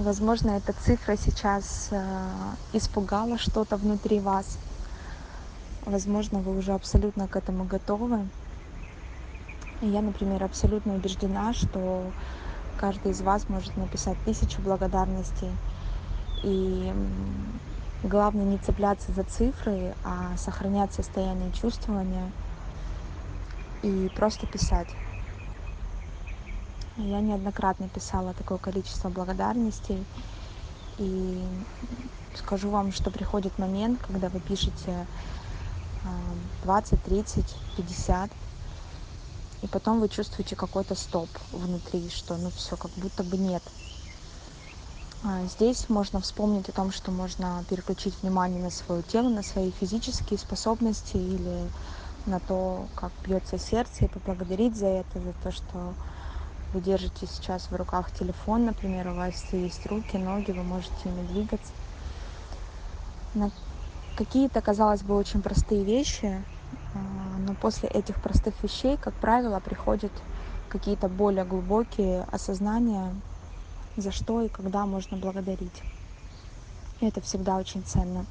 Возможно, эта цифра сейчас э, испугала что-то внутри вас. Возможно, вы уже абсолютно к этому готовы. Я, например, абсолютно убеждена, что каждый из вас может написать тысячу благодарностей. И главное не цепляться за цифры, а сохранять состояние чувствования и просто писать. Я неоднократно писала такое количество благодарностей. И скажу вам, что приходит момент, когда вы пишете 20, 30, 50, и потом вы чувствуете какой-то стоп внутри, что ну все, как будто бы нет. А здесь можно вспомнить о том, что можно переключить внимание на свое тело, на свои физические способности или на то, как бьется сердце, и поблагодарить за это, за то, что вы держите сейчас в руках телефон, например, у вас есть руки, ноги, вы можете ими двигаться. На какие-то, казалось бы, очень простые вещи а, но после этих простых вещей, как правило, приходят какие-то более глубокие осознания, за что и когда можно благодарить. И это всегда очень ценно.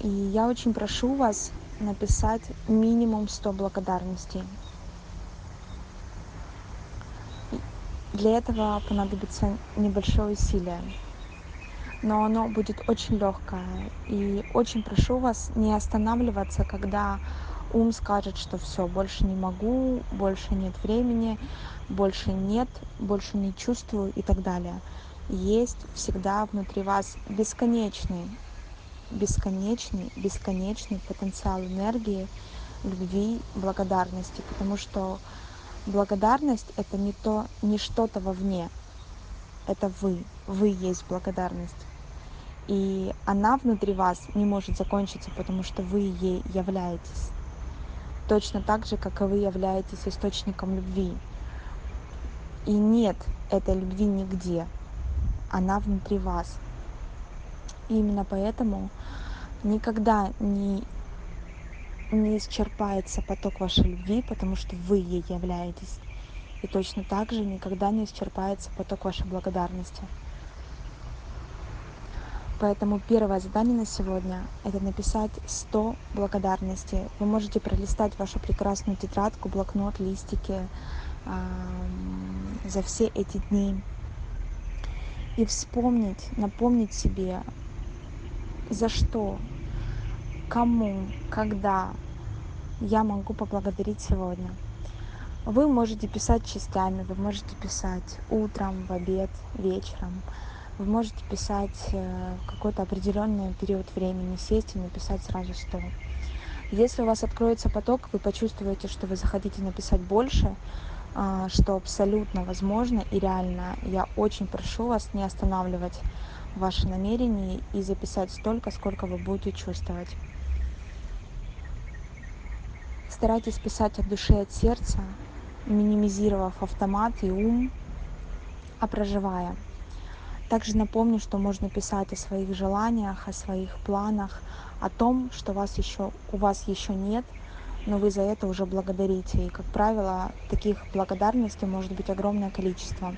И я очень прошу вас написать минимум 100 благодарностей. Для этого понадобится небольшое усилие но оно будет очень легкое. И очень прошу вас не останавливаться, когда ум скажет, что все, больше не могу, больше нет времени, больше нет, больше не чувствую и так далее. Есть всегда внутри вас бесконечный, бесконечный, бесконечный потенциал энергии, любви, благодарности, потому что благодарность это не то, не что-то вовне, это вы, вы есть благодарность. И она внутри вас не может закончиться, потому что вы ей являетесь. Точно так же, как и вы являетесь источником любви. И нет этой любви нигде. Она внутри вас. И именно поэтому никогда не, не исчерпается поток вашей любви, потому что вы ей являетесь. И точно так же никогда не исчерпается поток вашей благодарности. Поэтому первое задание на сегодня – это написать 100 благодарностей. Вы можете пролистать вашу прекрасную тетрадку, блокнот, листики э, за все эти дни и вспомнить, напомнить себе, за что, кому, когда я могу поблагодарить сегодня. Вы можете писать частями, вы можете писать утром, в обед, вечером – вы можете писать э, какой-то определенный период времени, сесть и написать сразу 100. Если у вас откроется поток, вы почувствуете, что вы захотите написать больше, а, что абсолютно возможно и реально, я очень прошу вас не останавливать ваши намерения и записать столько, сколько вы будете чувствовать. Старайтесь писать от души, от сердца, минимизировав автомат и ум, а проживая. Также напомню, что можно писать о своих желаниях, о своих планах, о том, что вас еще, у вас еще нет, но вы за это уже благодарите. И, как правило, таких благодарностей может быть огромное количество.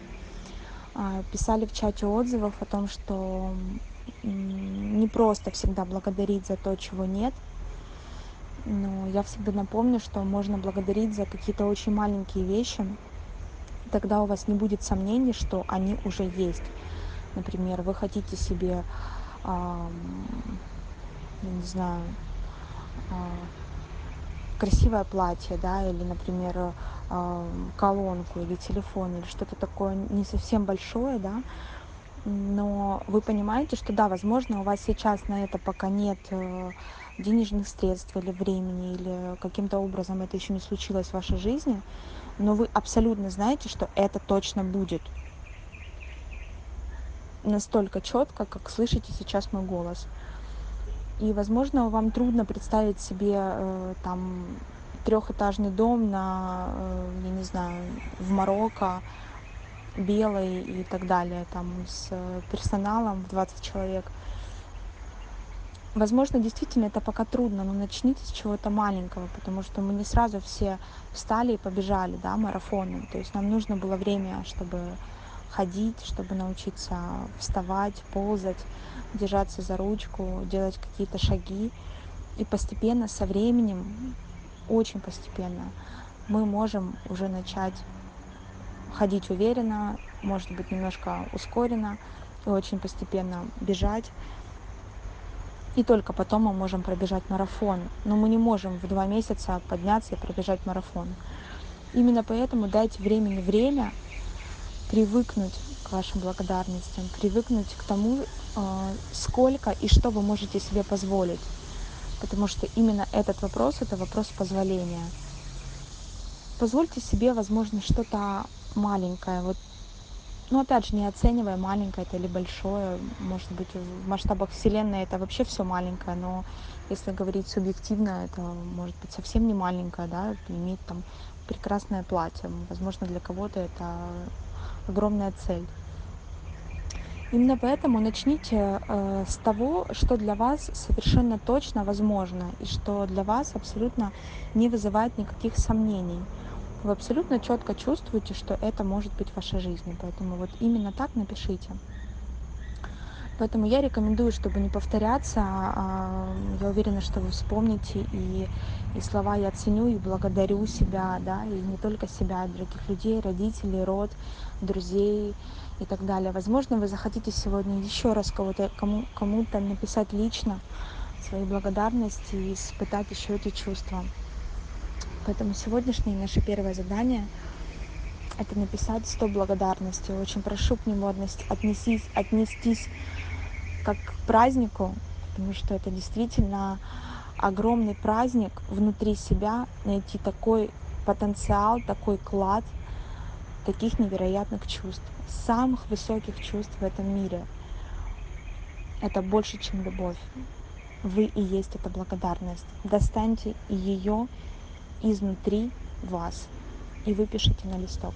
А, писали в чате отзывов о том, что не просто всегда благодарить за то, чего нет, но я всегда напомню, что можно благодарить за какие-то очень маленькие вещи, тогда у вас не будет сомнений, что они уже есть. Например, вы хотите себе, я не знаю, а, красивое платье, да, или, например, колонку или телефон или что-то такое не совсем большое, да, но вы понимаете, что да, возможно, у вас сейчас на это пока нет э, денежных средств или времени, или каким-то образом это еще не случилось в вашей жизни, но вы абсолютно знаете, что это точно будет настолько четко, как слышите сейчас мой голос. И, возможно, вам трудно представить себе э, там трехэтажный дом на, э, я не знаю, в Марокко, белый и так далее, там с персоналом в 20 человек. Возможно, действительно это пока трудно, но начните с чего-то маленького, потому что мы не сразу все встали и побежали, да, марафоном. То есть нам нужно было время, чтобы ходить, чтобы научиться вставать, ползать, держаться за ручку, делать какие-то шаги. И постепенно, со временем, очень постепенно, мы можем уже начать ходить уверенно, может быть, немножко ускоренно и очень постепенно бежать. И только потом мы можем пробежать марафон. Но мы не можем в два месяца подняться и пробежать марафон. Именно поэтому дайте времени время привыкнуть к вашим благодарностям, привыкнуть к тому, а, сколько и что вы можете себе позволить. Потому что именно этот вопрос – это вопрос позволения. Позвольте себе, возможно, что-то маленькое. Вот, ну, опять же, не оценивая, маленькое это или большое. Может быть, в масштабах Вселенной это вообще все маленькое, но если говорить субъективно, это может быть совсем не маленькое, да, иметь там прекрасное платье. Возможно, для кого-то это огромная цель. Именно поэтому начните э, с того, что для вас совершенно точно возможно и что для вас абсолютно не вызывает никаких сомнений. Вы абсолютно четко чувствуете, что это может быть в вашей жизни. Поэтому вот именно так напишите. Поэтому я рекомендую, чтобы не повторяться. А, я уверена, что вы вспомните и, и слова «я ценю» и «благодарю себя», да, и не только себя, а других людей, родителей, род, друзей и так далее. Возможно, вы захотите сегодня еще раз кого-то, кому, кому-то написать лично свои благодарности и испытать еще эти чувства. Поэтому сегодняшнее наше первое задание – это написать 100 благодарностей. Очень прошу к нему отнестись, отнестись как к празднику, потому что это действительно огромный праздник внутри себя, найти такой потенциал, такой клад таких невероятных чувств, самых высоких чувств в этом мире. Это больше, чем любовь. Вы и есть эта благодарность. Достаньте ее изнутри вас и выпишите на листок.